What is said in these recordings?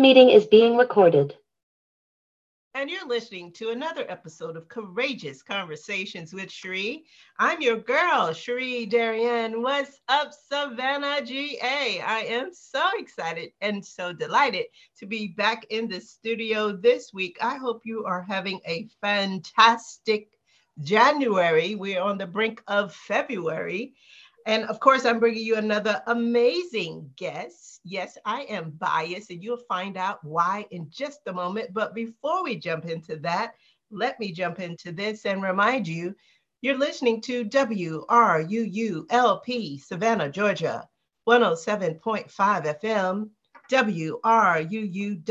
Meeting is being recorded. And you're listening to another episode of Courageous Conversations with Sheree. I'm your girl, Sheree Darien. What's up, Savannah GA? I am so excited and so delighted to be back in the studio this week. I hope you are having a fantastic January. We're on the brink of February. And of course, I'm bringing you another amazing guest. Yes, I am biased, and you'll find out why in just a moment. But before we jump into that, let me jump into this and remind you you're listening to WRUULP, Savannah, Georgia, 107.5 FM, WRUU.org.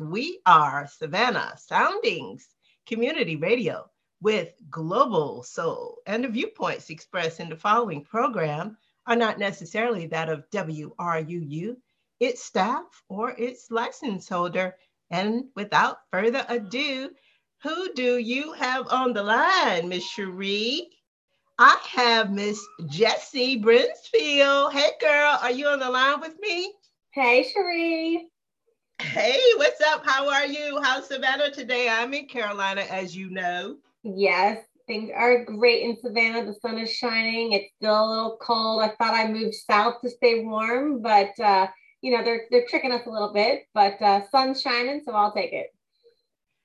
We are Savannah Soundings Community Radio with global soul, and the viewpoints expressed in the following program are not necessarily that of WRUU, its staff, or its license holder. And without further ado, who do you have on the line, Miss Cherie? I have Miss Jessie Brinsfield. Hey, girl, are you on the line with me? Hey, Cherie. Hey, what's up? How are you? How's Savannah today? I'm in Carolina, as you know. Yes, things are great in Savannah. The sun is shining. It's still a little cold. I thought I moved south to stay warm, but uh, you know they're they're tricking us a little bit. But uh, sun's shining, so I'll take it.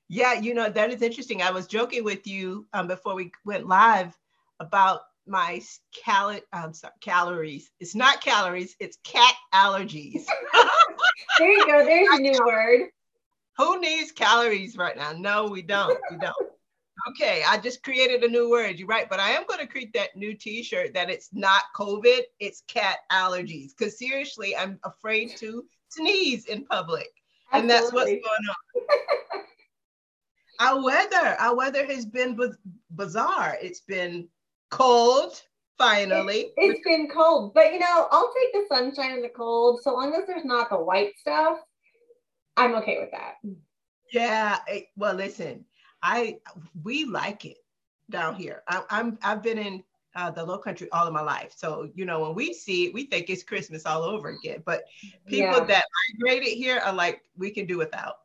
Yeah, you know that is interesting. I was joking with you um, before we went live about my cal- I'm sorry, calories. It's not calories. It's cat allergies. there you go. There's a new word. Who needs calories right now? No, we don't. We don't. Okay, I just created a new word. You're right, but I am going to create that new T-shirt that it's not COVID, it's cat allergies. Because seriously, I'm afraid to sneeze in public, Absolutely. and that's what's going on. our weather, our weather has been bizarre. It's been cold. Finally, it, has been cold, but you know, I'll take the sunshine and the cold so long as there's not the white stuff. I'm okay with that. Yeah. Well, listen, I we like it down here. I, am I've been in uh, the Low Country all of my life, so you know when we see it, we think it's Christmas all over again. But people yeah. that migrated here are like, we can do without.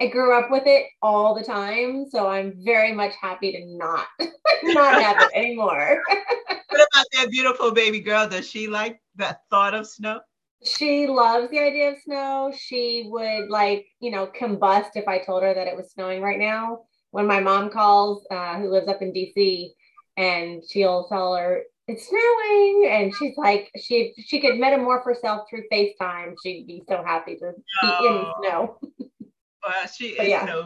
I grew up with it all the time, so I'm very much happy to not not have it anymore. what about that beautiful baby girl? Does she like that thought of snow? She loves the idea of snow. She would like, you know, combust if I told her that it was snowing right now when my mom calls, uh, who lives up in DC, and she'll tell her it's snowing, and she's like, she she could metamorph herself through FaceTime. She'd be so happy to be oh. in snow. well, she is yeah.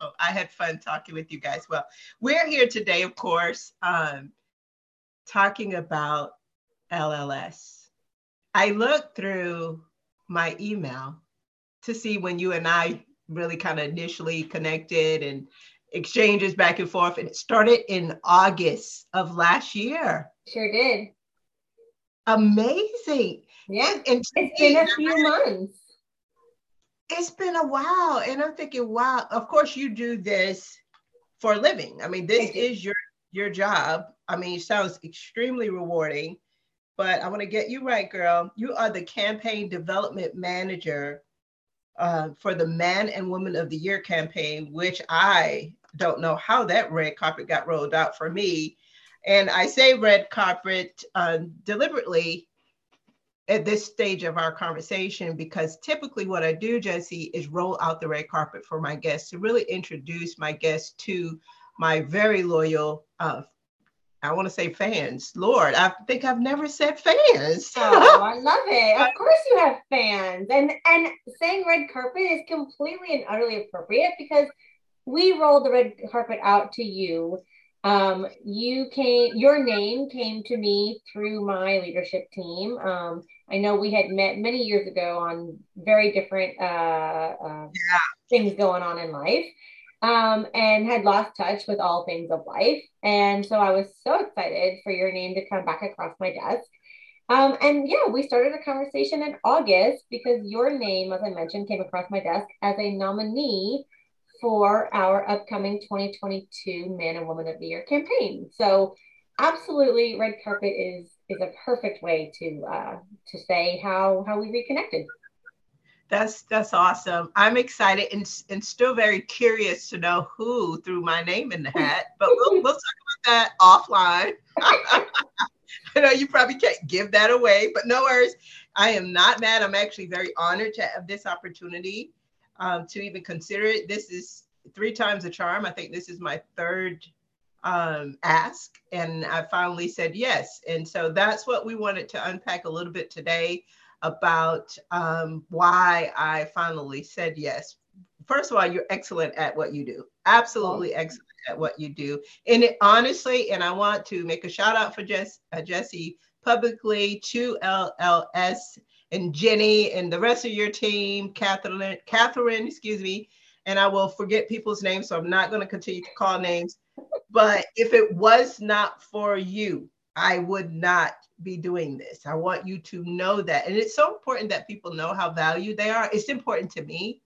Oh, I had fun talking with you guys. Well, we're here today, of course, um, talking about LLS. I looked through my email to see when you and I really kind of initially connected and exchanges back and forth. And it started in August of last year. Sure did. Amazing. Yeah. And it's been a few months. It's been a while. And I'm thinking, wow, of course you do this for a living. I mean, this is your your job. I mean, it sounds extremely rewarding. But I want to get you right, girl. You are the campaign development manager uh, for the Man and Woman of the Year campaign, which I don't know how that red carpet got rolled out for me. And I say red carpet uh, deliberately at this stage of our conversation because typically what I do, Jesse, is roll out the red carpet for my guests to really introduce my guests to my very loyal, uh, I want to say fans. Lord, I think I've never said fans. oh, I love it. Of course you have fans. And and saying red carpet is completely and utterly appropriate because we rolled the red carpet out to you. Um, you came, your name came to me through my leadership team. Um, I know we had met many years ago on very different uh, uh, yeah. things going on in life um, and had lost touch with all things of life. And so I was so excited for your name to come back across my desk. Um, and yeah, we started a conversation in August because your name, as I mentioned, came across my desk as a nominee for our upcoming 2022 Man and Woman of the Year campaign. So, absolutely, red carpet is is a perfect way to uh, to say how how we reconnected. That's that's awesome. I'm excited and, and still very curious to know who threw my name in the hat, but we'll, we'll talk about that offline. I know you probably can't give that away, but no worries. I am not mad. I'm actually very honored to have this opportunity um, to even consider it. This is three times a charm. I think this is my third um, ask, and I finally said yes. And so that's what we wanted to unpack a little bit today about um, why I finally said yes. First of all, you're excellent at what you do. Absolutely excellent at what you do. And it, honestly, and I want to make a shout out for Jess, uh, Jesse publicly to LLS and Jenny and the rest of your team, Catherine, Catherine, excuse me. And I will forget people's names, so I'm not going to continue to call names. But if it was not for you, I would not be doing this. I want you to know that. And it's so important that people know how valued they are. It's important to me.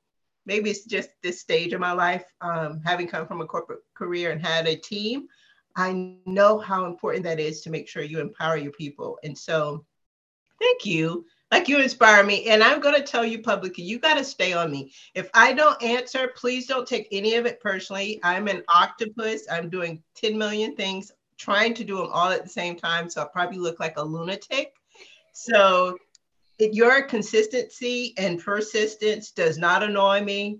Maybe it's just this stage of my life, um, having come from a corporate career and had a team. I know how important that is to make sure you empower your people. And so, thank you. Like you inspire me. And I'm going to tell you publicly, you got to stay on me. If I don't answer, please don't take any of it personally. I'm an octopus. I'm doing 10 million things trying to do them all at the same time. So I'll probably look like a lunatic. So it, your consistency and persistence does not annoy me.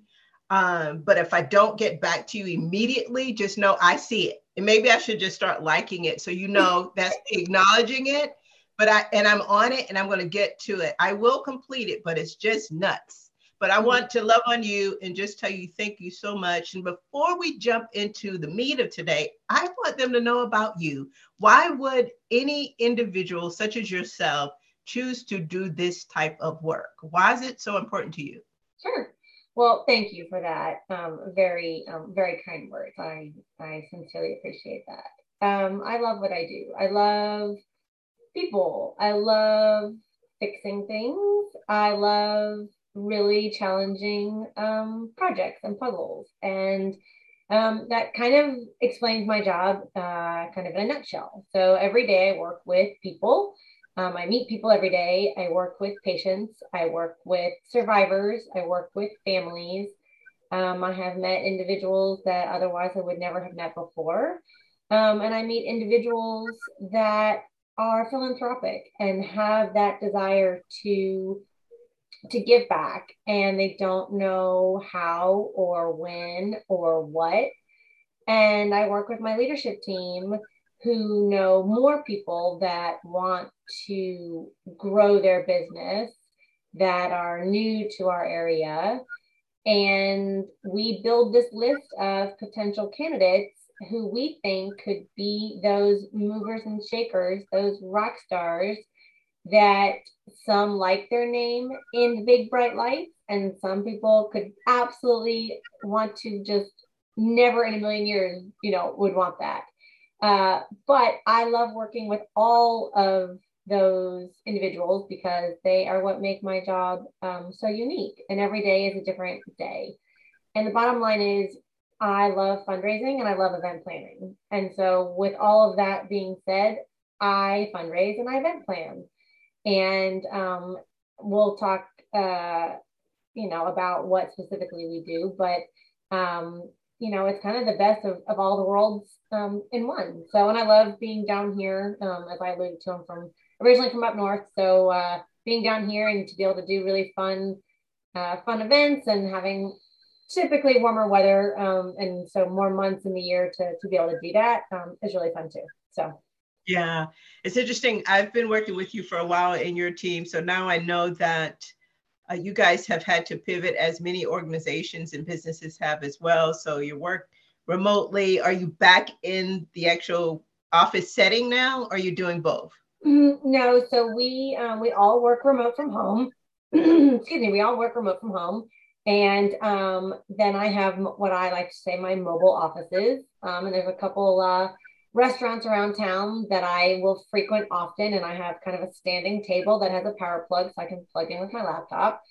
Um, but if I don't get back to you immediately, just know I see it. And maybe I should just start liking it so you know that's acknowledging it. But I and I'm on it and I'm going to get to it. I will complete it, but it's just nuts. But I want to love on you and just tell you thank you so much. And before we jump into the meat of today, I want them to know about you. Why would any individual such as yourself choose to do this type of work? Why is it so important to you? Sure. Well, thank you for that. Um, very, um, very kind words. I, I sincerely appreciate that. Um, I love what I do. I love people. I love fixing things. I love really challenging um, projects and puzzles. And um, that kind of explains my job uh, kind of in a nutshell. So every day I work with people. Um, I meet people every day. I work with patients. I work with survivors. I work with families. Um, I have met individuals that otherwise I would never have met before. Um, and I meet individuals that are philanthropic and have that desire to to give back and they don't know how or when or what. And I work with my leadership team who know more people that want to grow their business that are new to our area. And we build this list of potential candidates who we think could be those movers and shakers, those rock stars that some like their name in the big bright lights, and some people could absolutely want to just never in a million years, you know, would want that. Uh, but I love working with all of those individuals because they are what make my job um, so unique. And every day is a different day. And the bottom line is, I love fundraising and I love event planning. And so, with all of that being said, I fundraise and I event plan and um, we'll talk, uh, you know, about what specifically we do. But um, you know, it's kind of the best of, of all the worlds um, in one. So, and I love being down here, um, as I alluded to, I'm from originally from up north. So, uh, being down here and to be able to do really fun, uh, fun events and having typically warmer weather, um, and so more months in the year to to be able to do that um, is really fun too. So. Yeah, it's interesting. I've been working with you for a while in your team. So now I know that uh, you guys have had to pivot as many organizations and businesses have as well. So you work remotely. Are you back in the actual office setting now? Or are you doing both? Mm, no, so we um, we all work remote from home. Excuse me, we all work remote from home. And um, then I have what I like to say my mobile offices. Um, and there's a couple uh, restaurants around town that I will frequent often. And I have kind of a standing table that has a power plug so I can plug in with my laptop.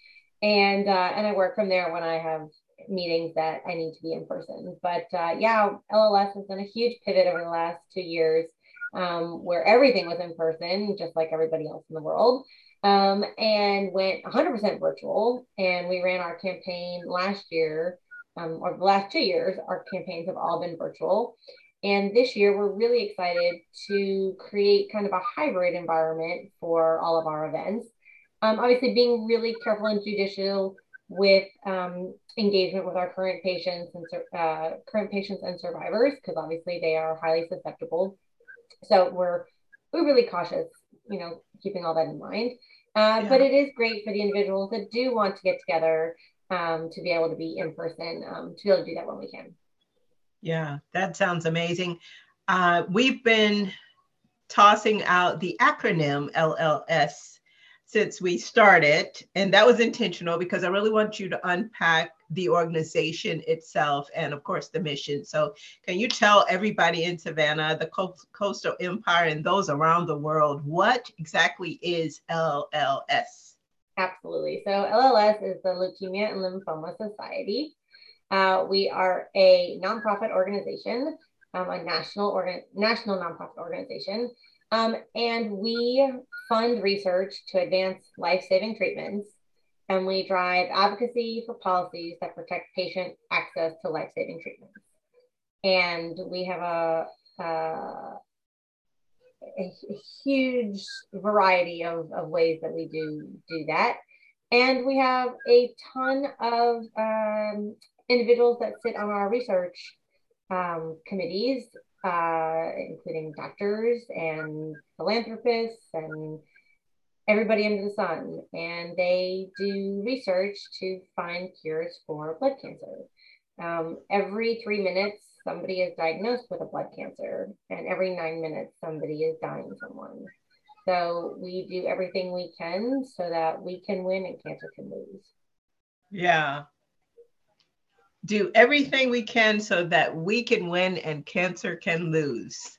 And, uh, and I work from there when I have meetings that I need to be in person. But uh, yeah, LLS has done a huge pivot over the last two years um, where everything was in person, just like everybody else in the world. Um, and went 100% virtual. And we ran our campaign last year, um, or the last two years, our campaigns have all been virtual. And this year, we're really excited to create kind of a hybrid environment for all of our events. Um, obviously, being really careful and judicial with um, engagement with our current patients and uh, current patients and survivors, because obviously they are highly susceptible. So we're we're really cautious, you know, keeping all that in mind. Uh, yeah. But it is great for the individuals that do want to get together um, to be able to be in person, um, to be able to do that when we can. Yeah, that sounds amazing. Uh, we've been tossing out the acronym LLS since we started, and that was intentional because I really want you to unpack the organization itself and, of course, the mission. So, can you tell everybody in Savannah, the Coastal Empire, and those around the world what exactly is LLS? Absolutely. So, LLS is the Leukemia and Lymphoma Society. Uh, we are a nonprofit organization, um, a national organ- national nonprofit organization, um, and we fund research to advance life-saving treatments, and we drive advocacy for policies that protect patient access to life-saving treatments. And we have a, a, a huge variety of, of ways that we do do that. And we have a ton of um, individuals that sit on our research um, committees, uh, including doctors and philanthropists and everybody under the sun. And they do research to find cures for blood cancer. Um, every three minutes, somebody is diagnosed with a blood cancer, and every nine minutes, somebody is dying from one. So we do everything we can so that we can win and cancer can lose. Yeah, do everything we can so that we can win and cancer can lose.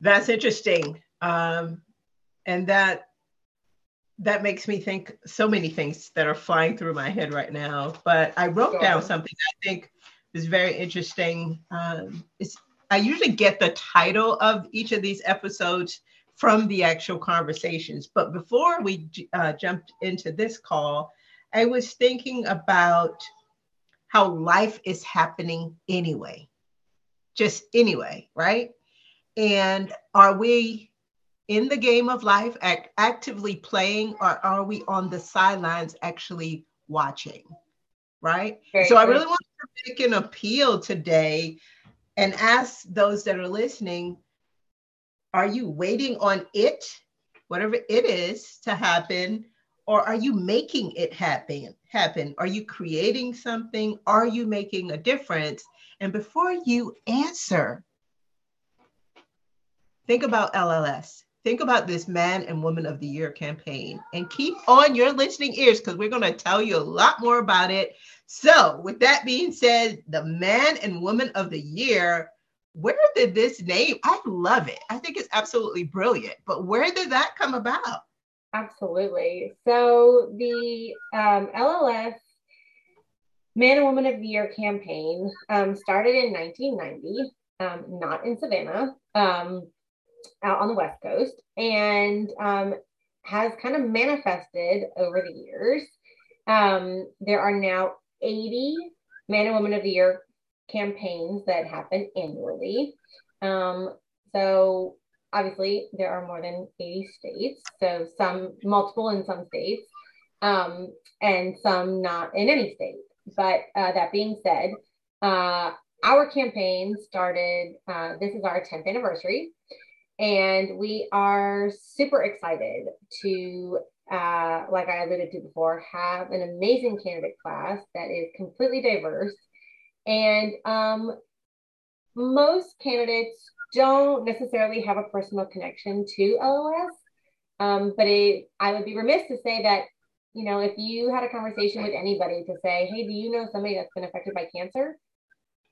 That's interesting. Um, and that that makes me think so many things that are flying through my head right now. But I wrote down something I think is very interesting. Um, it's, I usually get the title of each of these episodes from the actual conversations. But before we uh, jumped into this call, I was thinking about how life is happening anyway, just anyway, right? And are we in the game of life act, actively playing or are we on the sidelines actually watching? Right. Very so. I really want to make an appeal today and ask those that are listening are you waiting on it, whatever it is, to happen? Or are you making it happen? happen? Are you creating something? Are you making a difference? And before you answer, think about LLS. Think about this Man and Woman of the Year campaign and keep on your listening ears because we're going to tell you a lot more about it. So, with that being said, the Man and Woman of the Year, where did this name? I love it. I think it's absolutely brilliant. But where did that come about? Absolutely. So the um, LLS Man and Woman of the Year campaign um, started in 1990, um, not in Savannah, um, out on the West Coast, and um, has kind of manifested over the years. Um, there are now 80 Man and Woman of the Year campaigns that happen annually. so obviously there are more than 80 states, so some multiple in some states, um, and some not in any state. But uh, that being said, uh, our campaign started, uh, this is our 10th anniversary, and we are super excited to, uh, like I alluded to before, have an amazing candidate class that is completely diverse. And um, most candidates don't necessarily have a personal connection to LLS. Um, but it, I would be remiss to say that, you know, if you had a conversation with anybody to say, hey, do you know somebody that's been affected by cancer?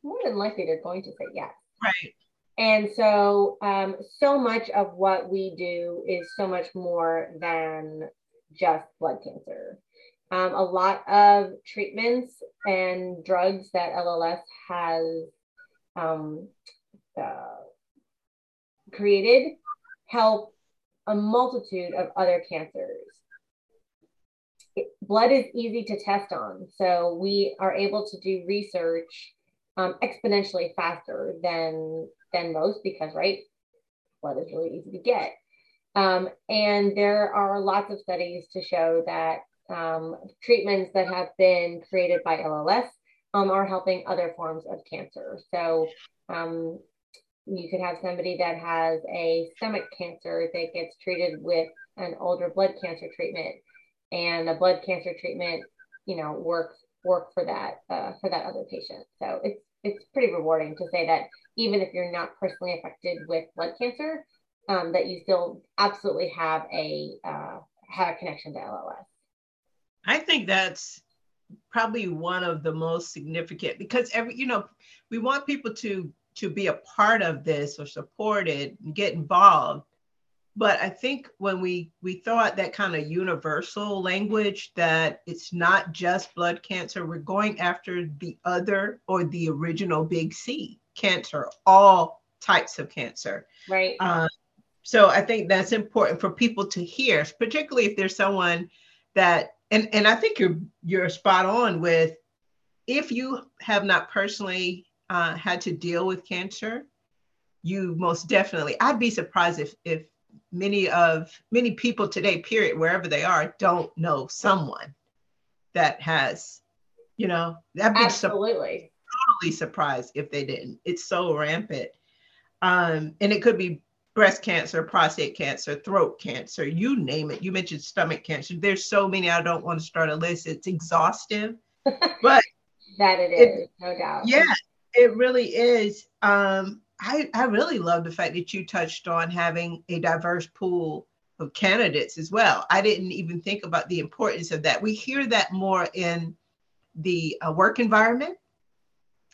More than likely they're going to say yes. Right. And so, um, so much of what we do is so much more than just blood cancer. Um, a lot of treatments and drugs that LLS has um, uh, created help a multitude of other cancers. blood is easy to test on. So we are able to do research um, exponentially faster than than most because right blood is really easy to get. Um, and there are lots of studies to show that um, treatments that have been created by lls um, are helping other forms of cancer. So um, you could have somebody that has a stomach cancer that gets treated with an older blood cancer treatment and the blood cancer treatment you know works work for that uh, for that other patient. So it's it's pretty rewarding to say that even if you're not personally affected with blood cancer, um, that you still absolutely have a uh, have a connection to LLS. I think that's probably one of the most significant because every you know we want people to to be a part of this or support it and get involved but i think when we we throw out that kind of universal language that it's not just blood cancer we're going after the other or the original big c cancer all types of cancer. Right. Uh, so i think that's important for people to hear particularly if there's someone that and and i think you're you're spot on with if you have not personally uh, had to deal with cancer you most definitely i'd be surprised if if many of many people today period wherever they are don't know someone that has you know that be absolutely. totally surprised if they didn't. It's so rampant. Um and it could be breast cancer prostate cancer throat cancer you name it. You mentioned stomach cancer. There's so many. I don't want to start a list. It's exhaustive but that it is it, no doubt. Yeah it really is. Um I, I really love the fact that you touched on having a diverse pool of candidates as well. I didn't even think about the importance of that. We hear that more in the uh, work environment,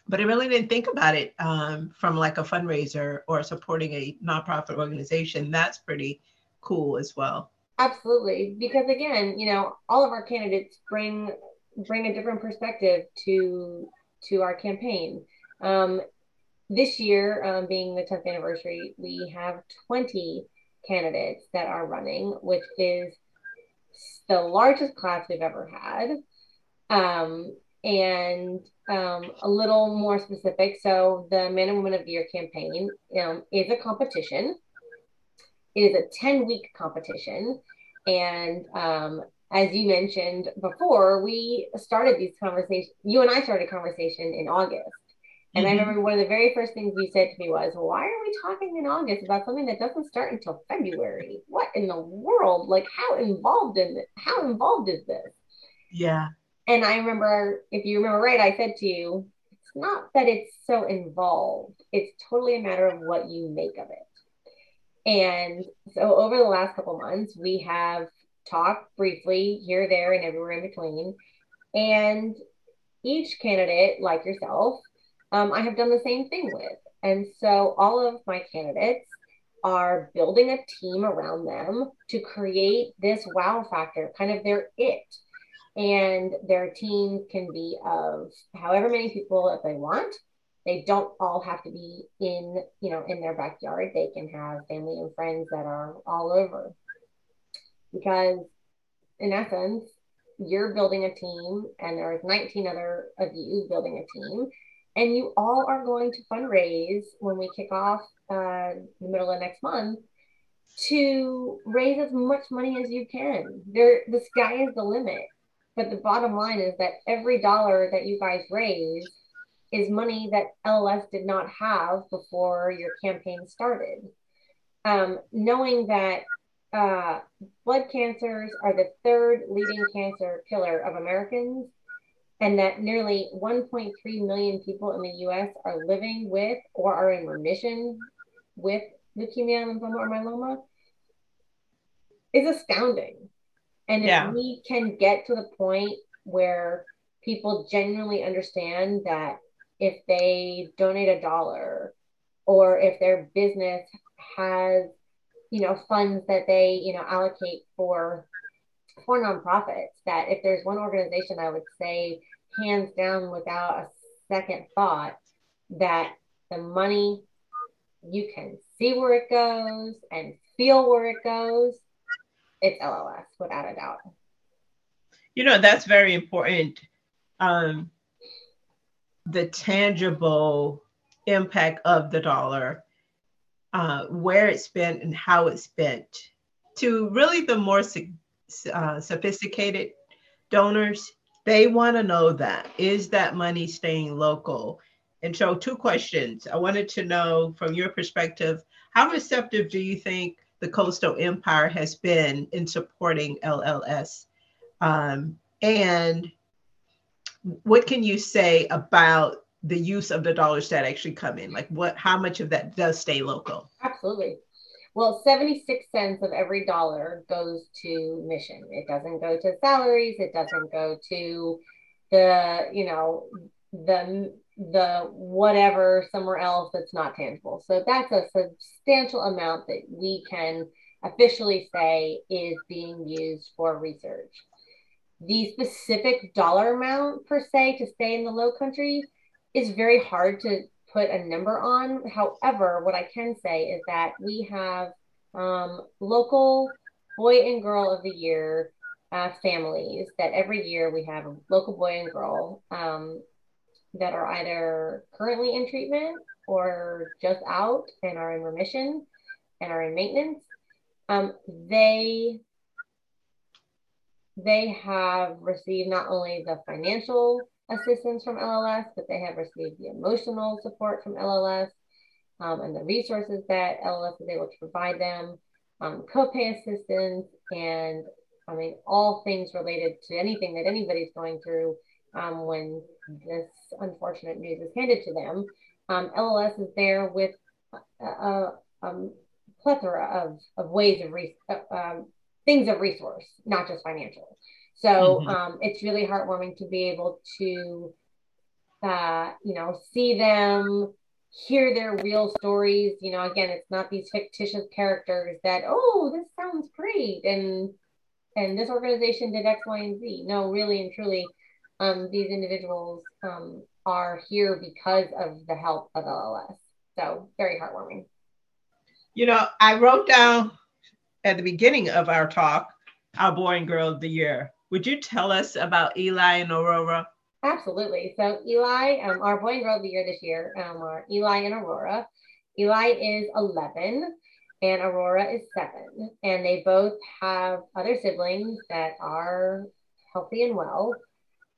but I really didn't think about it um, from like a fundraiser or supporting a nonprofit organization. That's pretty cool as well. Absolutely, because again, you know, all of our candidates bring bring a different perspective to to our campaign. Um, this year, um, being the 10th anniversary, we have 20 candidates that are running, which is the largest class we've ever had. Um, and um, a little more specific. So, the Man and Woman of the Year campaign um, is a competition. It is a 10 week competition. And um, as you mentioned before, we started these conversations, you and I started a conversation in August. And mm-hmm. I remember one of the very first things you said to me was, Why are we talking in August about something that doesn't start until February? What in the world? Like how involved in this? How involved is this? Yeah. And I remember, if you remember right, I said to you, it's not that it's so involved. It's totally a matter of what you make of it. And so over the last couple months, we have talked briefly here, there, and everywhere in between. And each candidate, like yourself, um, I have done the same thing with. And so all of my candidates are building a team around them to create this wow factor, kind of their it. And their team can be of however many people that they want. They don't all have to be in, you know, in their backyard. They can have family and friends that are all over. Because in essence, you're building a team and there's 19 other of you building a team and you all are going to fundraise when we kick off uh, the middle of next month to raise as much money as you can. There, the sky is the limit. But the bottom line is that every dollar that you guys raise is money that LLS did not have before your campaign started. Um, knowing that uh, blood cancers are the third leading cancer killer of Americans, and that nearly 1.3 million people in the US are living with or are in remission with leukemia, lymphoma, or myeloma is astounding. And yeah. if we can get to the point where people genuinely understand that if they donate a dollar or if their business has you know funds that they you know allocate for for nonprofits that if there's one organization I would say hands down without a second thought that the money you can see where it goes and feel where it goes, it's LLS without a doubt. You know, that's very important. Um, the tangible impact of the dollar, uh, where it's spent and how it's spent, to really the more uh, sophisticated donors, they want to know that is that money staying local? And so, two questions. I wanted to know from your perspective, how receptive do you think the Coastal Empire has been in supporting LLS? Um, and what can you say about the use of the dollars that actually come in? Like, what, how much of that does stay local? Absolutely. Well, 76 cents of every dollar goes to mission. It doesn't go to salaries. It doesn't go to the, you know, the the whatever somewhere else that's not tangible. So that's a substantial amount that we can officially say is being used for research. The specific dollar amount per se to stay in the low country is very hard to put a number on. However, what I can say is that we have um, local boy and girl of the year uh, families that every year we have a local boy and girl um, that are either currently in treatment or just out and are in remission and are in maintenance. Um, they they have received not only the financial assistance from LLS, but they have received the emotional support from LLS um, and the resources that LLS is able to provide them, um, copay assistance, and I mean, all things related to anything that anybody's going through um, when this unfortunate news is handed to them. Um, LLS is there with a, a, a plethora of, of ways of re- uh, um, things of resource, not just financial. So mm-hmm. um, it's really heartwarming to be able to, uh, you know, see them, hear their real stories. You know, again, it's not these fictitious characters that, oh, this sounds great, and and this organization did X, Y, and Z. No, really and truly, um, these individuals um, are here because of the help of LLS. So very heartwarming. You know, I wrote down at the beginning of our talk, our boy and girl of the year. Would you tell us about Eli and Aurora? Absolutely. So Eli, um, our boy and girl of the year this year um, are Eli and Aurora. Eli is 11 and Aurora is seven. And they both have other siblings that are healthy and well.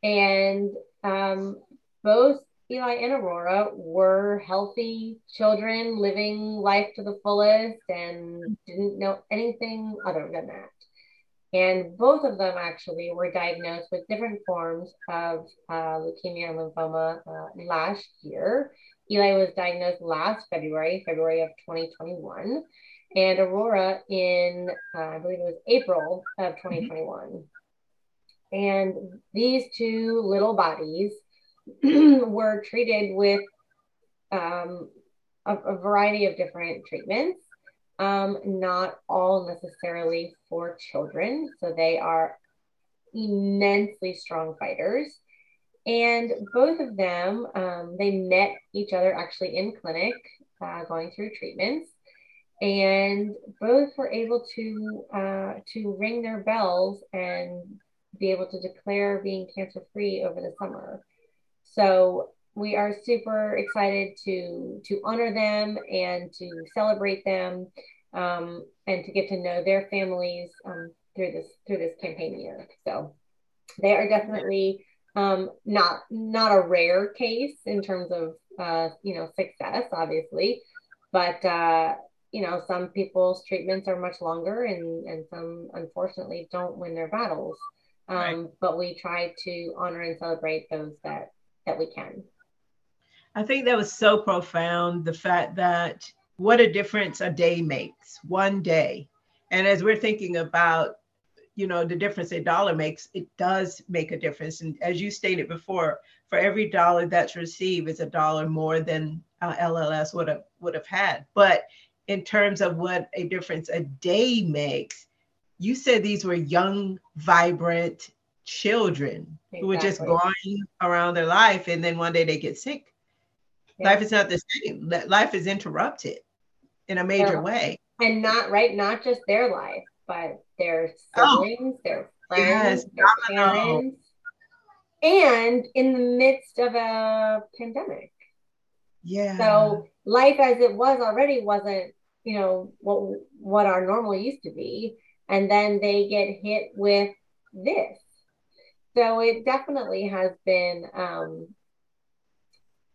And um, both Eli and Aurora were healthy children living life to the fullest and didn't know anything other than that. And both of them actually were diagnosed with different forms of uh, leukemia and lymphoma uh, last year. Eli was diagnosed last February, February of 2021, and Aurora in, uh, I believe it was April of 2021. And these two little bodies were treated with um, a, a, variety of different treatments, um, not all necessarily for children. So they are immensely strong fighters. And both of them, um, they met each other actually in clinic, uh, going through treatments, and both were able to uh, to ring their bells and be able to declare being cancer free over the summer. So we are super excited to to honor them and to celebrate them um, and to get to know their families um, through this through this campaign year. So they are definitely um, not not a rare case in terms of uh, you know success, obviously, but uh, you know some people's treatments are much longer and and some unfortunately don't win their battles. Um, right. But we try to honor and celebrate those that that we can. I think that was so profound the fact that what a difference a day makes, one day. And as we're thinking about, you know, the difference a dollar makes, it does make a difference. And as you stated before, for every dollar that's received is a dollar more than uh, LLS would have would have had. But in terms of what a difference a day makes, you said these were young, vibrant, children exactly. who were just going around their life and then one day they get sick. Yeah. Life is not the same. Life is interrupted in a major yeah. way. And not right, not just their life, but their oh. siblings, oh. their friends, yes, their parents, and in the midst of a pandemic. Yeah. So life as it was already wasn't, you know, what what our normal used to be, and then they get hit with this. So it definitely has been, um,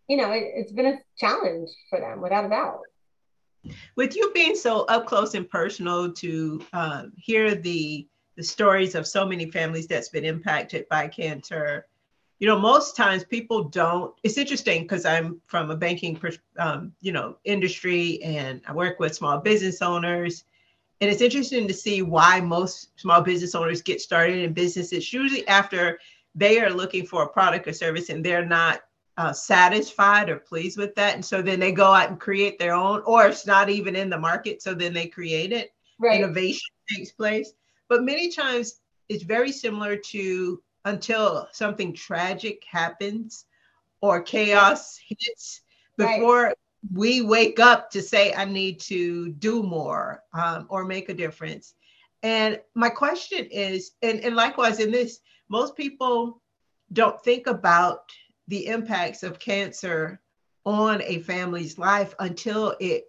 you know, it, it's been a challenge for them without a doubt. With you being so up close and personal to um, hear the the stories of so many families that's been impacted by cancer, you know, most times people don't. It's interesting because I'm from a banking, um, you know, industry, and I work with small business owners. And it's interesting to see why most small business owners get started in business. It's usually after they are looking for a product or service and they're not uh, satisfied or pleased with that. And so then they go out and create their own, or it's not even in the market. So then they create it. Right. Innovation takes place. But many times it's very similar to until something tragic happens or chaos hits before right. we wake up to say, I need to do more um, or make a difference. And my question is, and, and likewise in this, most people don't think about the impacts of cancer on a family's life until it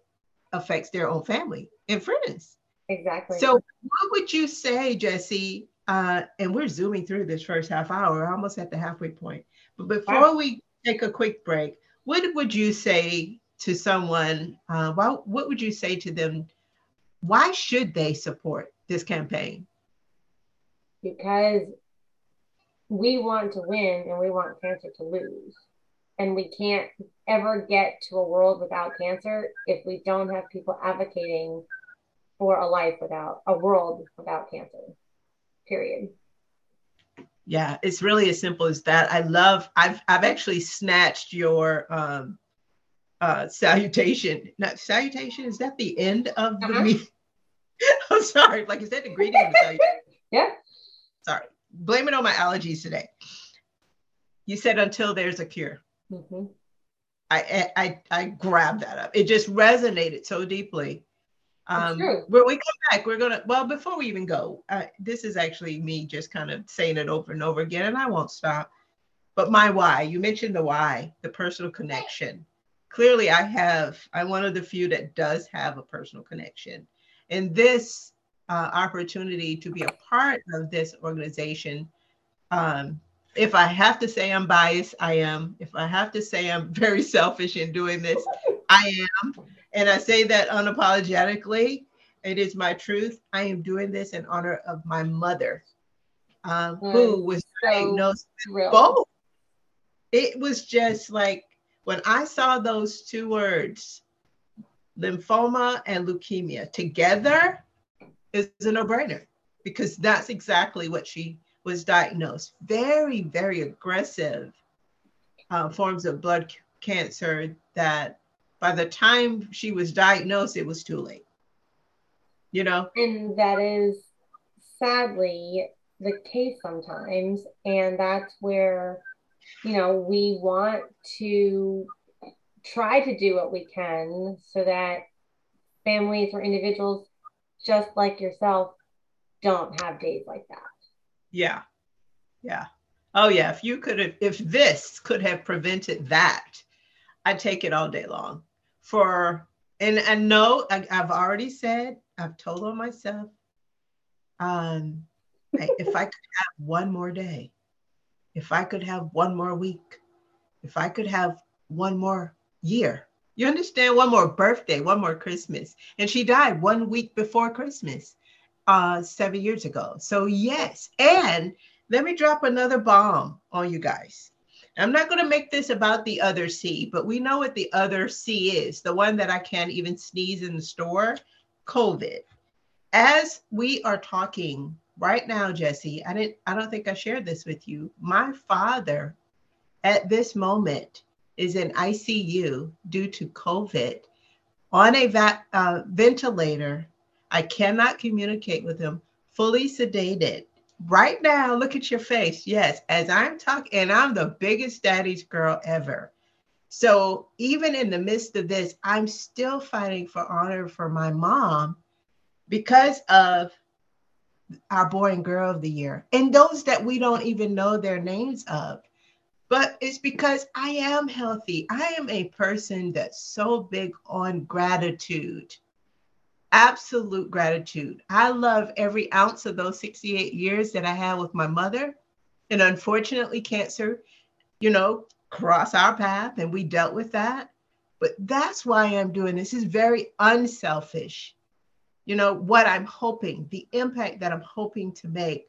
affects their own family and friends. Exactly. So, what would you say, Jesse? Uh, and we're zooming through this first half hour, almost at the halfway point. But before wow. we take a quick break, what would you say to someone? Uh, why, what would you say to them? Why should they support this campaign? Because we want to win and we want cancer to lose. And we can't ever get to a world without cancer if we don't have people advocating for a life without a world without cancer. Period. Yeah, it's really as simple as that. I love I've I've actually snatched your um uh salutation. Not salutation, is that the end of uh-huh. the meeting? I'm sorry, like is that the greeting of the salutation? yeah. Sorry blame it on my allergies today. You said until there's a cure. Mm-hmm. I, I I grabbed that up. It just resonated so deeply. Um, when we come back, we're gonna. Well, before we even go, uh, this is actually me just kind of saying it over and over again, and I won't stop. But my why. You mentioned the why, the personal connection. Clearly, I have. I'm one of the few that does have a personal connection, and this uh, opportunity to be a part of this organization. Um, if I have to say I'm biased, I am. If I have to say I'm very selfish in doing this, I am. And I say that unapologetically. It is my truth. I am doing this in honor of my mother, um, who was so diagnosed with both. It was just like when I saw those two words, lymphoma and leukemia together, is a no-brainer because that's exactly what she was diagnosed. Very, very aggressive uh, forms of blood cancer that by the time she was diagnosed, it was too late. You know? And that is sadly the case sometimes. And that's where, you know, we want to try to do what we can so that families or individuals just like yourself don't have days like that. Yeah. Yeah. Oh yeah. If you could have, if this could have prevented that, I'd take it all day long. For and and no, I, have already said, I've told on myself. Um, if I could have one more day, if I could have one more week, if I could have one more year, you understand? One more birthday, one more Christmas. And she died one week before Christmas, uh, seven years ago. So, yes. And let me drop another bomb on you guys. I'm not going to make this about the other C, but we know what the other C is the one that I can't even sneeze in the store COVID. As we are talking right now, Jesse, I didn't, I don't think I shared this with you. My father at this moment is in ICU due to COVID on a va- uh, ventilator. I cannot communicate with him, fully sedated. Right now, look at your face. Yes, as I'm talking, and I'm the biggest daddy's girl ever. So even in the midst of this, I'm still fighting for honor for my mom because of our boy and girl of the year, and those that we don't even know their names of. But it's because I am healthy. I am a person that's so big on gratitude, absolute gratitude. I love every ounce of those 68 years that I had with my mother. And unfortunately, cancer, you know, crossed our path and we dealt with that. But that's why I'm doing this. is very unselfish. You know, what I'm hoping, the impact that I'm hoping to make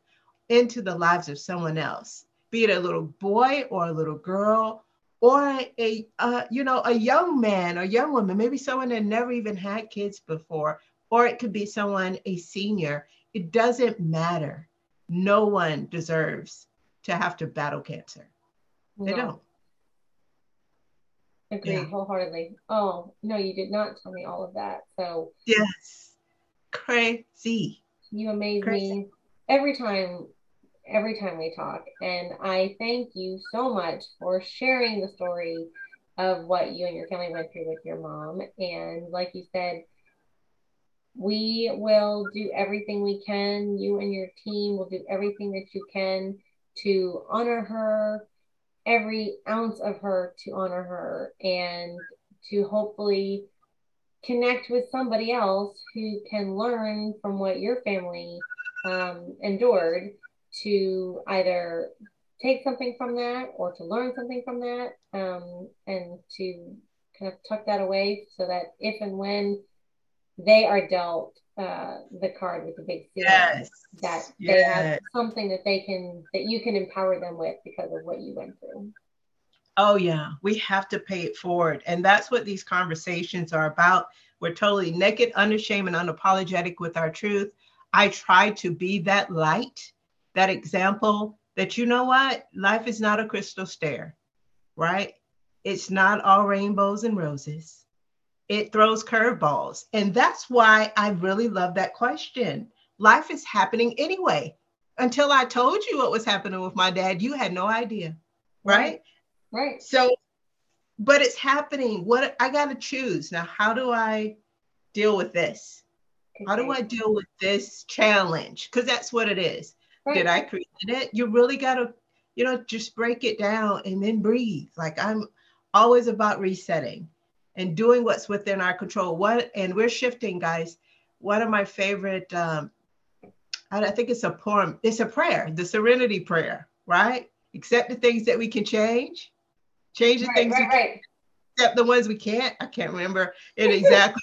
into the lives of someone else, be it a little boy or a little girl or a, uh, you know, a young man or young woman, maybe someone that never even had kids before, or it could be someone, a senior. It doesn't matter. No one deserves to have to battle cancer. They no. don't. Agreed yeah. wholeheartedly. Oh, no, you did not tell me all of that. So, yes, crazy. You amaze crazy. me every time, every time we talk. And I thank you so much for sharing the story of what you and your family went through with your mom. And like you said, we will do everything we can. You and your team will do everything that you can to honor her, every ounce of her to honor her and to hopefully connect with somebody else who can learn from what your family um, endured to either take something from that or to learn something from that um, and to kind of tuck that away so that if and when they are dealt uh, the card with the big C. Yes. That yes. they have something that they can that you can empower them with because of what you went through. Oh yeah, we have to pay it forward, and that's what these conversations are about. We're totally naked, unashamed, and unapologetic with our truth. I try to be that light, that example that you know what, life is not a crystal stair, right? It's not all rainbows and roses it throws curveballs. And that's why I really love that question. Life is happening anyway. Until I told you what was happening with my dad, you had no idea. Right? Right. So, but it's happening. What I got to choose now. How do I deal with this? How do I deal with this challenge? Because that's what it is. Right. Did I create it? You really got to, you know, just break it down and then breathe. Like I'm always about resetting and doing what's within our control. What and we're shifting, guys. One of my favorite, um, I think it's a poem. It's a prayer, the Serenity Prayer, right? Accept the things that we can change, change the right, things right, we right. accept the ones we can't. I can't remember it exactly.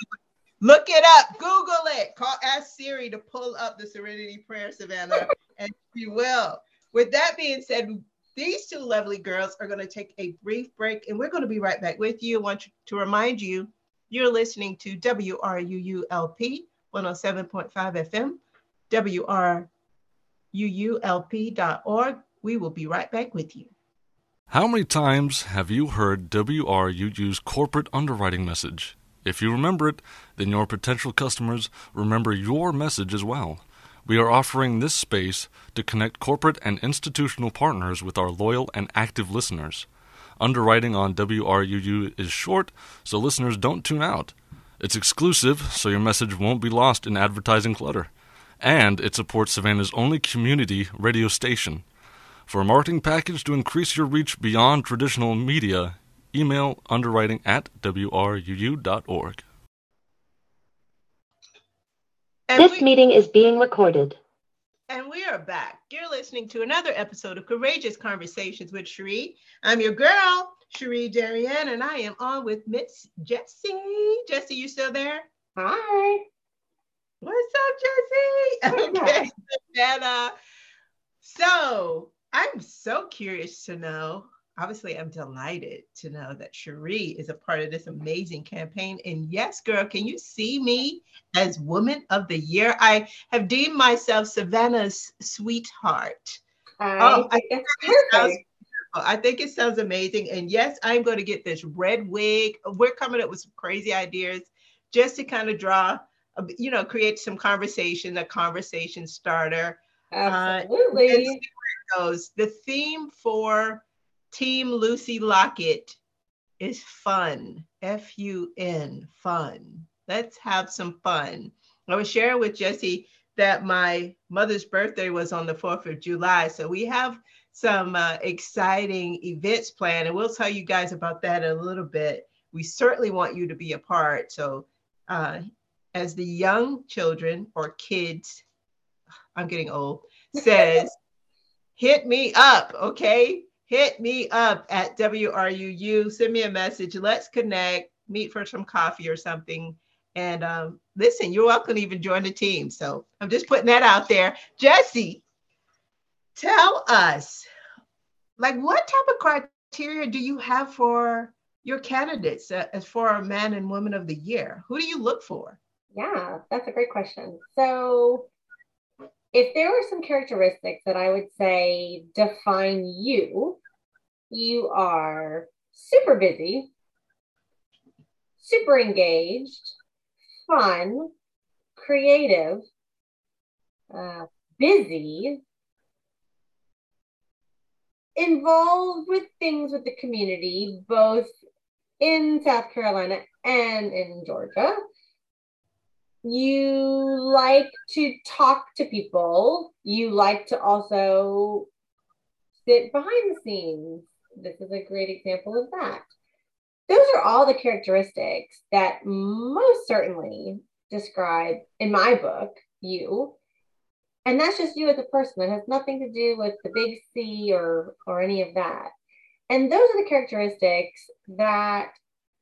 Look it up, Google it. Call, ask Siri to pull up the Serenity Prayer, Savannah, and she will. With that being said, these two lovely girls are going to take a brief break and we're going to be right back with you. I want to remind you, you're listening to WRUULP 107.5 FM, WRUULP.org. We will be right back with you. How many times have you heard WRUU's corporate underwriting message? If you remember it, then your potential customers remember your message as well. We are offering this space to connect corporate and institutional partners with our loyal and active listeners. Underwriting on WRUU is short, so listeners don't tune out. It's exclusive, so your message won't be lost in advertising clutter. And it supports Savannah's only community radio station. For a marketing package to increase your reach beyond traditional media, email underwriting at wruu.org. And this we, meeting is being recorded. And we are back. You're listening to another episode of Courageous Conversations with Cherie. I'm your girl, Cherie Darian, and I am on with Miss Jessie. Jessie, you still there? Hi. What's up, Jessie? Okay, Savannah. So I'm so curious to know obviously I'm delighted to know that Cherie is a part of this amazing campaign. And yes, girl, can you see me as Woman of the Year? I have deemed myself Savannah's sweetheart. I oh, I think, sounds, I think it sounds amazing. And yes, I'm going to get this red wig. We're coming up with some crazy ideas just to kind of draw, you know, create some conversation, a conversation starter. Absolutely. Uh, goes. The theme for Team Lucy Lockett is fun. F U N, fun. Let's have some fun. I was sharing with Jessie that my mother's birthday was on the 4th of July. So we have some uh, exciting events planned, and we'll tell you guys about that in a little bit. We certainly want you to be a part. So, uh, as the young children or kids, I'm getting old, says, hit me up, okay? Hit me up at WRUU. Send me a message. Let's connect, meet for some coffee or something. And um, listen, you're welcome to even join the team. So I'm just putting that out there. Jessie, tell us, like, what type of criteria do you have for your candidates uh, as for a man and woman of the year? Who do you look for? Yeah, that's a great question. So, if there were some characteristics that I would say define you, you are super busy, super engaged, fun, creative, uh, busy, involved with things with the community, both in South Carolina and in Georgia. You like to talk to people. You like to also sit behind the scenes. This is a great example of that. Those are all the characteristics that most certainly describe in my book you and that's just you as a person It has nothing to do with the big c or or any of that and those are the characteristics that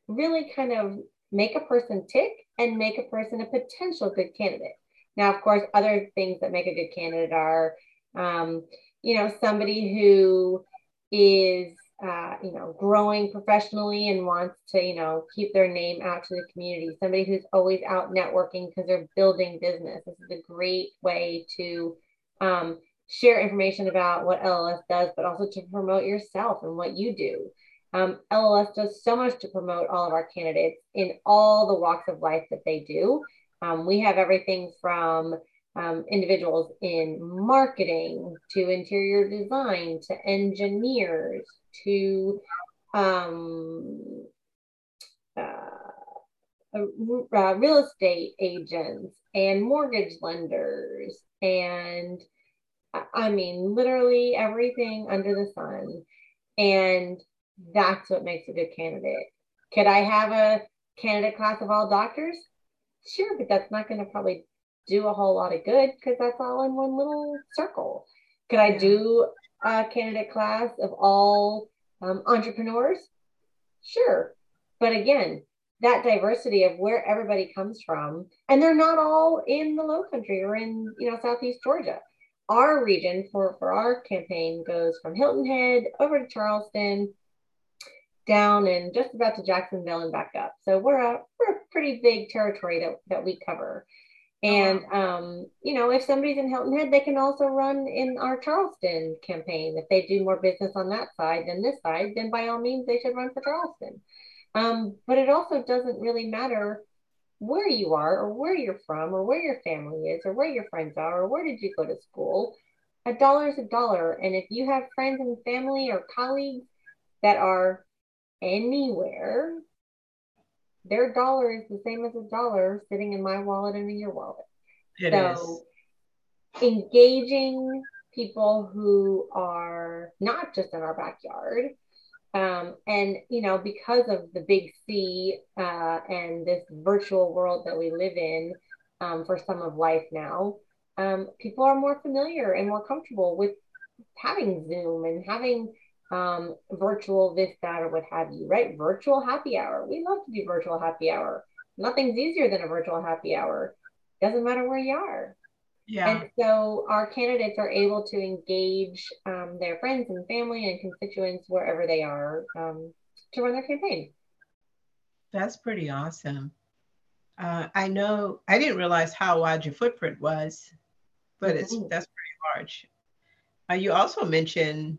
really kind of make a person tick and make a person a potential good candidate now of course other things that make a good candidate are um, you know somebody who is uh, you know, growing professionally and wants to, you know, keep their name out to the community. Somebody who's always out networking because they're building business. This is a great way to um, share information about what LLS does, but also to promote yourself and what you do. Um, LLS does so much to promote all of our candidates in all the walks of life that they do. Um, we have everything from um, individuals in marketing to interior design to engineers to um, uh, uh, real estate agents and mortgage lenders and I mean literally everything under the sun and that's what makes a good candidate. Could I have a candidate class of all doctors? Sure, but that's not going to probably do a whole lot of good because that's all in one little circle. Could I do a candidate class of all um, entrepreneurs? Sure. But again, that diversity of where everybody comes from, and they're not all in the low country or in, you know, Southeast Georgia. Our region for, for our campaign goes from Hilton Head over to Charleston, down and just about to Jacksonville and back up. So we're a, we're a pretty big territory that, that we cover. And um, you know, if somebody's in Hilton Head, they can also run in our Charleston campaign. If they do more business on that side than this side, then by all means they should run for Charleston. Um, but it also doesn't really matter where you are or where you're from or where your family is or where your friends are or where did you go to school. A dollar is a dollar. And if you have friends and family or colleagues that are anywhere their dollar is the same as a dollar sitting in my wallet and in your wallet. It so is. engaging people who are not just in our backyard. Um, and you know, because of the big C uh, and this virtual world that we live in um, for some of life now, um, people are more familiar and more comfortable with having Zoom and having um, virtual this, that, or what have you, right? Virtual happy hour. We love to do virtual happy hour. Nothing's easier than a virtual happy hour. Doesn't matter where you are. Yeah. And so our candidates are able to engage um, their friends and family and constituents wherever they are um, to run their campaign. That's pretty awesome. Uh, I know I didn't realize how wide your footprint was, but mm-hmm. it's that's pretty large. Uh, you also mentioned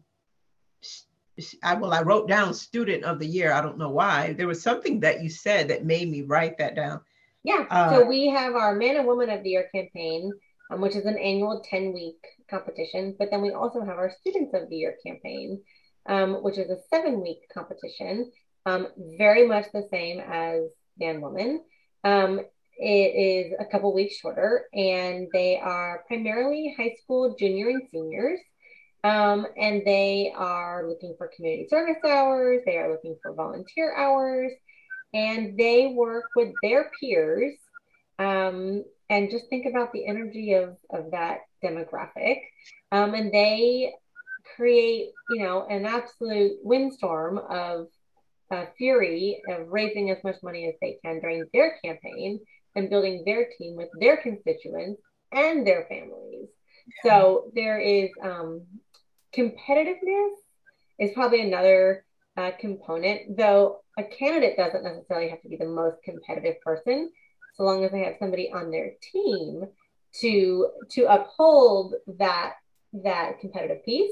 I well, I wrote down student of the year. I don't know why. There was something that you said that made me write that down. Yeah. Uh, so we have our Man and Woman of the Year campaign, um, which is an annual 10 week competition. But then we also have our Students of the Year campaign, um, which is a seven week competition, um, very much the same as Man Woman. Um, it is a couple weeks shorter, and they are primarily high school junior and seniors. Um, and they are looking for community service hours, they are looking for volunteer hours, and they work with their peers. Um, and just think about the energy of, of that demographic. Um, and they create, you know, an absolute windstorm of uh, fury of raising as much money as they can during their campaign and building their team with their constituents and their families. So there is um, competitiveness is probably another uh, component, though a candidate doesn't necessarily have to be the most competitive person, so long as they have somebody on their team to to uphold that that competitive piece.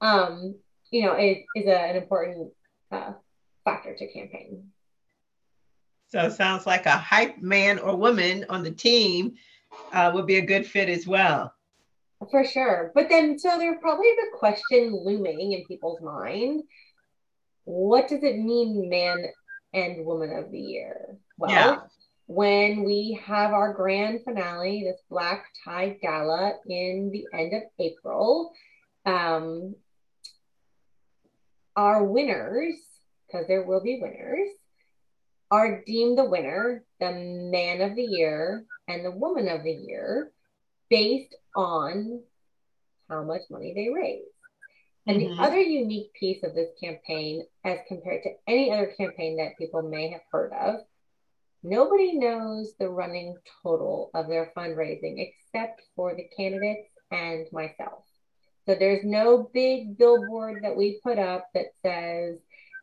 Um, you know, is is a, an important uh, factor to campaign. So it sounds like a hype man or woman on the team uh, would be a good fit as well. For sure. But then, so there's probably the question looming in people's mind what does it mean, man and woman of the year? Well, yeah. when we have our grand finale, this black tie gala in the end of April, um, our winners because there will be winners, are deemed the winner, the man of the year, and the woman of the year based on how much money they raise. And mm-hmm. the other unique piece of this campaign, as compared to any other campaign that people may have heard of, nobody knows the running total of their fundraising except for the candidates and myself. So there's no big billboard that we put up that says,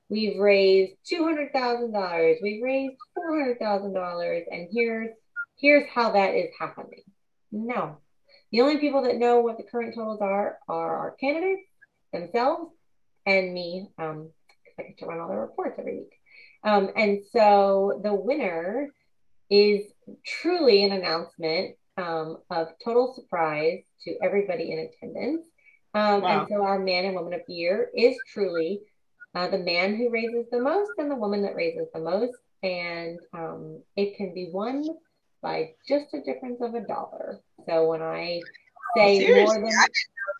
We've raised two hundred thousand dollars. We've raised four hundred thousand dollars, and here's here's how that is happening. No, the only people that know what the current totals are are our candidates themselves and me. Um, I get to run all the reports every week. Um, and so the winner is truly an announcement um, of total surprise to everybody in attendance. Um, wow. And so our man and woman of the year is truly uh, the man who raises the most and the woman that raises the most. And um, it can be won by just a difference of a dollar. So when I say oh, more than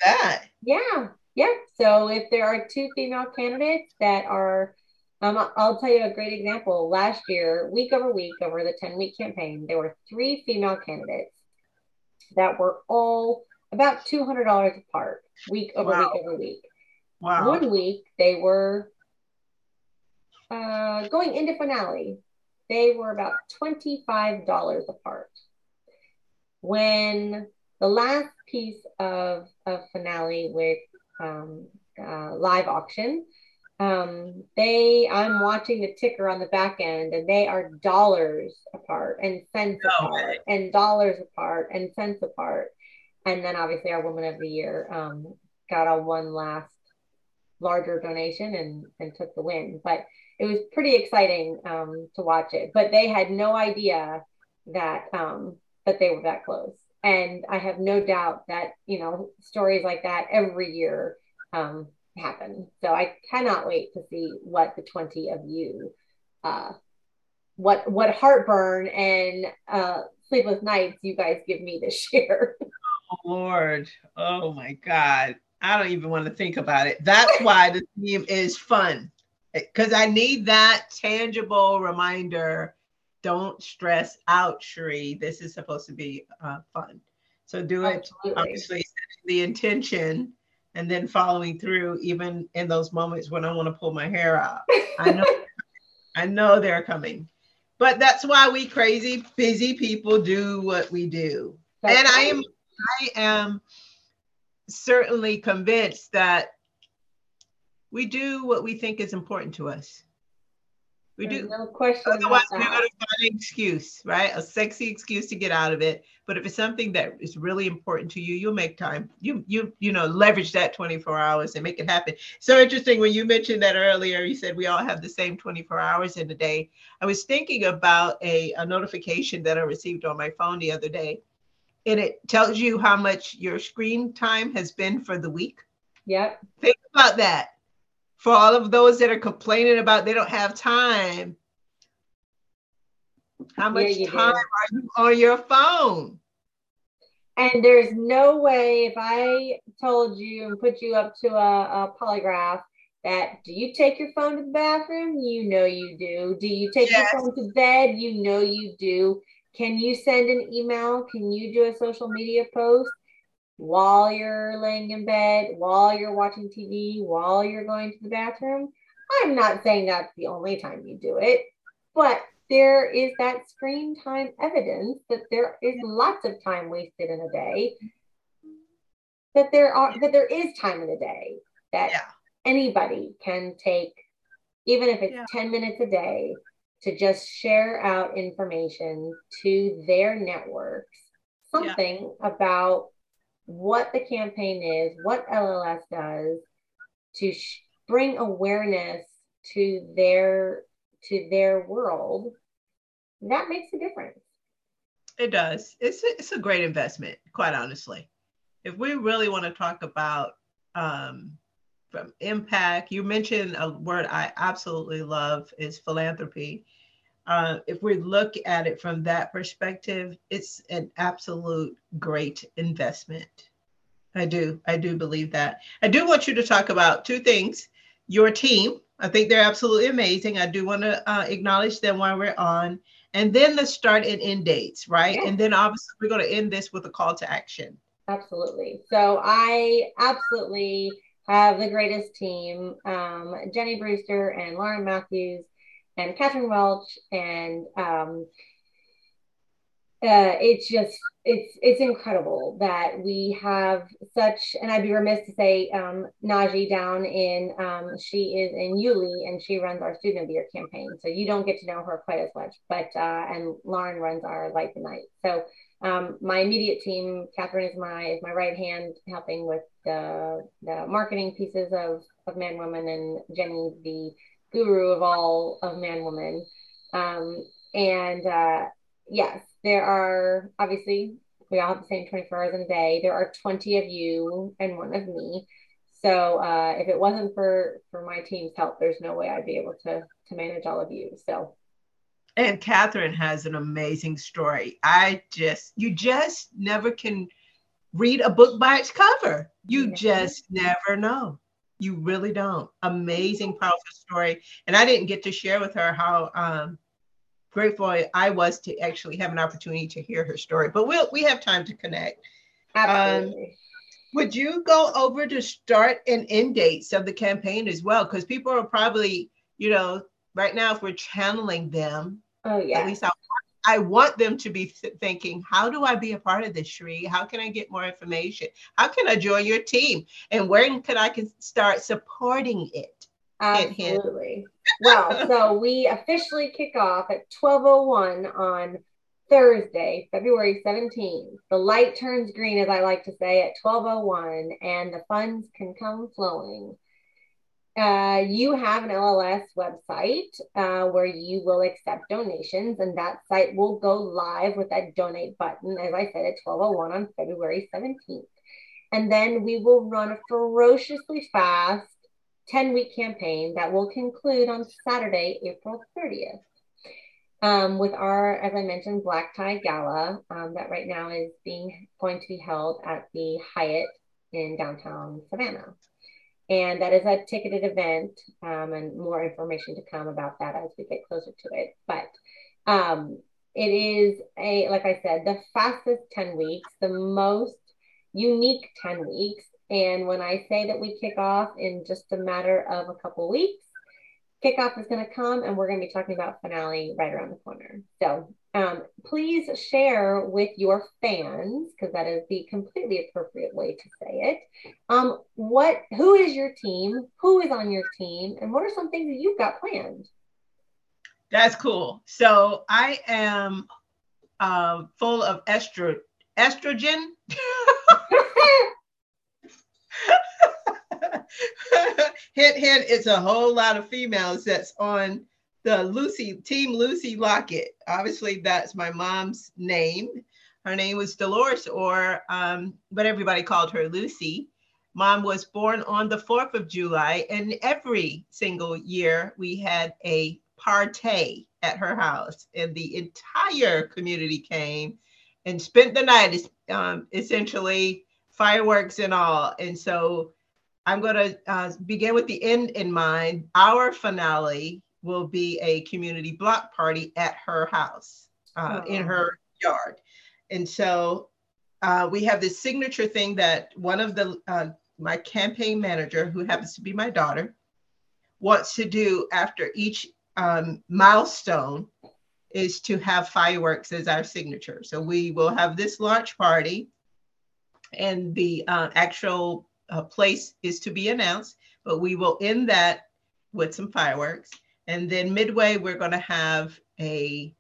that, yeah, yeah. So if there are two female candidates that are, um, I'll tell you a great example. Last year, week over week, over the 10 week campaign, there were three female candidates that were all about $200 apart, week over wow. week over week. Wow. One week they were uh, going into finale. They were about $25 apart. When the last piece of, of finale with um, uh, live auction, um, they I'm watching the ticker on the back end and they are dollars apart and cents apart and dollars apart and cents apart. And then obviously our woman of the year um, got a one last larger donation and and took the win. But it was pretty exciting um, to watch it. But they had no idea that um, that they were that close. And I have no doubt that you know stories like that every year um, happen. So I cannot wait to see what the twenty of you, uh, what what heartburn and uh, sleepless nights you guys give me this year. oh Lord, oh my God. I don't even want to think about it. That's why the theme is fun because I need that tangible reminder. Don't stress out, Cherie. This is supposed to be uh, fun. So do it Absolutely. obviously the intention and then following through, even in those moments when I want to pull my hair out. I know, I know they're coming, but that's why we crazy busy people do what we do. That's and I am, I am certainly convinced that we do what we think is important to us. We There's do. No question. Otherwise, we're going to find an excuse, right? A sexy excuse to get out of it. But if it's something that is really important to you, you'll make time. You you you know leverage that 24 hours and make it happen. So interesting when you mentioned that earlier. You said we all have the same 24 hours in a day. I was thinking about a, a notification that I received on my phone the other day and it tells you how much your screen time has been for the week. Yep. Think about that. For all of those that are complaining about they don't have time, How much yeah, time do. are you on your phone? And there's no way if I told you and put you up to a, a polygraph that do you take your phone to the bathroom? You know you do. Do you take yes. your phone to bed? You know you do. Can you send an email? Can you do a social media post while you're laying in bed, while you're watching TV, while you're going to the bathroom? I'm not saying that's the only time you do it, but there is that screen time evidence that there is lots of time wasted in a day. That there are that there is time in a day that yeah. anybody can take, even if it's yeah. 10 minutes a day, to just share out information to their networks, something yeah. about what the campaign is, what LLS does to sh- bring awareness to their to their world. That makes a difference. It does. It's a, it's a great investment quite honestly. If we really want to talk about um, from impact you mentioned a word i absolutely love is philanthropy uh, if we look at it from that perspective it's an absolute great investment i do i do believe that i do want you to talk about two things your team. I think they're absolutely amazing. I do want to uh, acknowledge them while we're on. And then the start and end dates, right? Yeah. And then obviously we're going to end this with a call to action. Absolutely. So I absolutely have the greatest team um, Jenny Brewster and Lauren Matthews and Catherine Welch and um, uh, it's just it's it's incredible that we have such and I'd be remiss to say um, Najee down in um, she is in Yulee and she runs our student of the year campaign. So you don't get to know her quite as much but uh, and Lauren runs our light the night. So um, my immediate team Catherine is my is my right hand helping with the the marketing pieces of of man woman and Jenny the guru of all of man woman. Um, and uh, yes there are obviously we all have the same 24 hours in a day. There are 20 of you and one of me. So uh, if it wasn't for for my team's help, there's no way I'd be able to to manage all of you. So and Catherine has an amazing story. I just you just never can read a book by its cover. You yeah. just never know. You really don't. Amazing, powerful story. And I didn't get to share with her how um, grateful I was to actually have an opportunity to hear her story. But we'll we have time to connect. Absolutely. Um, would you go over to start and end dates of the campaign as well? Because people are probably, you know, right now if we're channeling them, oh yeah, at least I, I want them to be th- thinking, how do I be a part of this, Shree? How can I get more information? How can I join your team? And where can I can start supporting it? Absolutely. well, so we officially kick off at 1201 on Thursday, February 17th. The light turns green, as I like to say, at 1201, and the funds can come flowing. Uh, you have an LLS website uh, where you will accept donations, and that site will go live with that donate button, as I said, at 1201 on February 17th. And then we will run a ferociously fast 10 week campaign that will conclude on Saturday, April 30th. Um, with our, as I mentioned, Black Tie Gala um, that right now is being going to be held at the Hyatt in downtown Savannah. And that is a ticketed event, um, and more information to come about that as we get closer to it. But um, it is a, like I said, the fastest 10 weeks, the most unique 10 weeks and when I say that we kick off in just a matter of a couple weeks, kickoff is going to come and we're going to be talking about finale right around the corner. So um, please share with your fans, because that is the completely appropriate way to say it. Um, what, who is your team? Who is on your team? And what are some things that you've got planned? That's cool. So I am uh, full of estro- estrogen. hint, hint, it's a whole lot of females that's on the Lucy, Team Lucy Lockett. Obviously, that's my mom's name. Her name was Dolores, or um, but everybody called her Lucy. Mom was born on the 4th of July, and every single year we had a party at her house, and the entire community came and spent the night, um, essentially fireworks and all. And so I'm going to uh, begin with the end in mind. Our finale will be a community block party at her house uh, in her yard. And so uh, we have this signature thing that one of the uh, my campaign manager, who happens to be my daughter, wants to do after each um, milestone is to have fireworks as our signature. So we will have this launch party, and the uh, actual uh, place is to be announced, but we will end that with some fireworks. And then midway, we're going to have a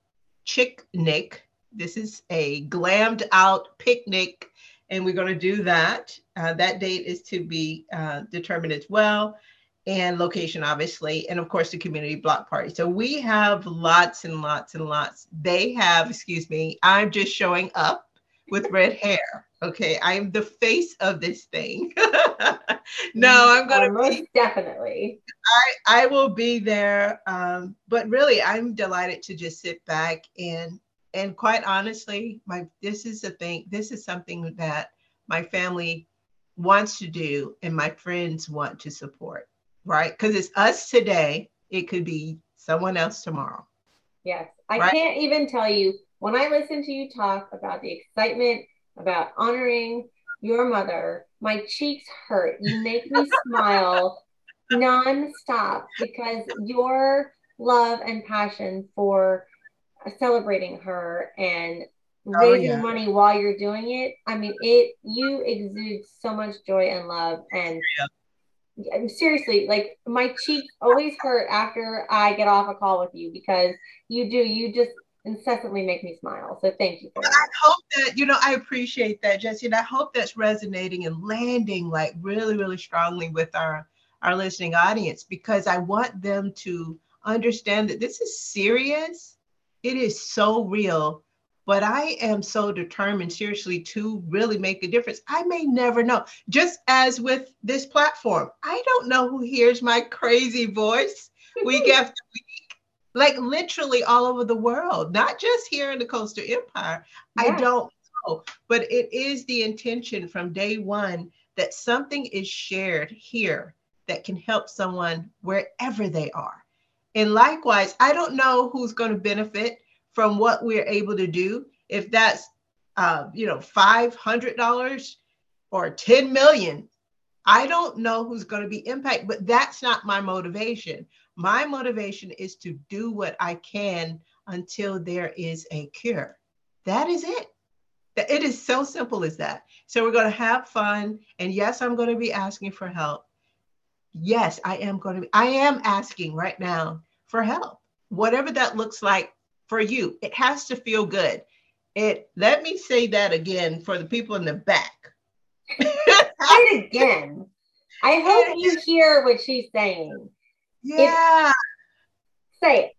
chick nick. This is a glammed out picnic, and we're going to do that. Uh, that date is to be uh, determined as well, and location, obviously, and of course, the community block party. So we have lots and lots and lots. They have, excuse me, I'm just showing up with red hair. Okay, I'm the face of this thing. no, I'm gonna most be, definitely. I I will be there. Um, but really, I'm delighted to just sit back and and quite honestly, my this is a thing. This is something that my family wants to do and my friends want to support. Right? Because it's us today. It could be someone else tomorrow. Yes, I right? can't even tell you when I listen to you talk about the excitement about honoring your mother, my cheeks hurt. You make me smile nonstop because your love and passion for celebrating her and oh, raising yeah. money while you're doing it. I mean, it you exude so much joy and love and yeah. seriously, like my cheeks always hurt after I get off a call with you because you do you just incessantly make me smile. So thank you. I hope that, you know, I appreciate that, Jessie. And I hope that's resonating and landing like really, really strongly with our, our listening audience because I want them to understand that this is serious. It is so real. But I am so determined, seriously, to really make a difference. I may never know. Just as with this platform, I don't know who hears my crazy voice week after week like literally all over the world, not just here in the coastal empire. Yeah. I don't know, but it is the intention from day one that something is shared here that can help someone wherever they are. And likewise, I don't know who's going to benefit from what we're able to do. If that's, uh, you know, $500 or 10 million, I don't know who's going to be impacted, but that's not my motivation. My motivation is to do what I can until there is a cure. That is it. It is so simple as that. So we're going to have fun. And yes, I'm going to be asking for help. Yes, I am going to be, I am asking right now for help. Whatever that looks like for you, it has to feel good. It let me say that again for the people in the back. say it again. I hope you hear what she's saying. Yeah. It, say it.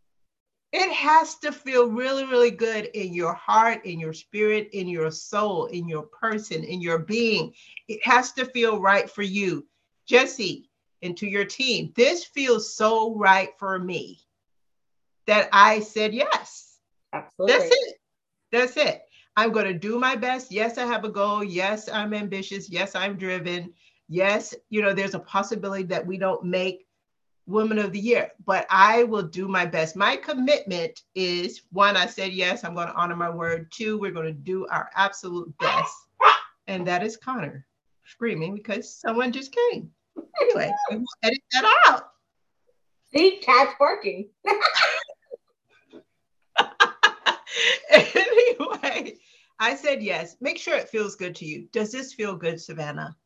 It has to feel really, really good in your heart, in your spirit, in your soul, in your person, in your being. It has to feel right for you. Jessie, and to your team, this feels so right for me that I said yes. Absolutely. That's it. That's it. I'm going to do my best. Yes, I have a goal. Yes, I'm ambitious. Yes, I'm driven. Yes, you know, there's a possibility that we don't make Woman of the Year, but I will do my best. My commitment is one, I said yes, I'm going to honor my word. Two, we're going to do our absolute best. And that is Connor screaming because someone just came. Anyway, we will edit that out. See, cat's barking. anyway, I said yes. Make sure it feels good to you. Does this feel good, Savannah?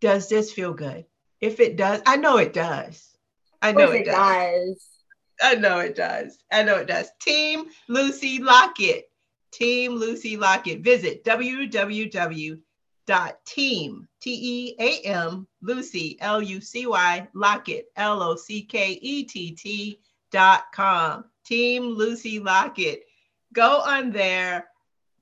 Does this feel good? If it does, I know it does. I know it, it does. does. I know it does. I know it does. Team Lucy Lockett. Team Lucy Lockett. Visit www.team, T-E-A-M, Lucy, L-U-C-Y, Lockett, L-O-C-K-E-T-T dot com. Team Lucy Lockett. Go on there,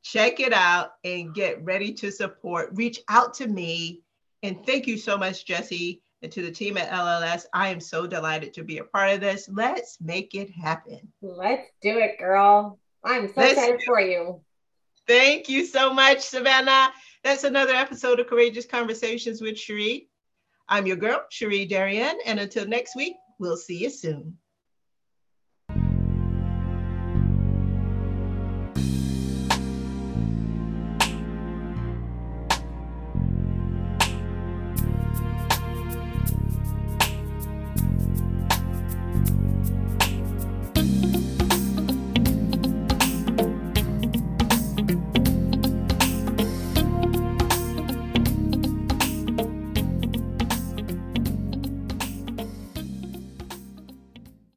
check it out, and get ready to support. Reach out to me. And thank you so much, Jessie and to the team at LLS. I am so delighted to be a part of this. Let's make it happen. Let's do it, girl. I'm so Let's excited for you. Thank you so much, Savannah. That's another episode of Courageous Conversations with Cherie. I'm your girl, Cherie Darien, and until next week, we'll see you soon.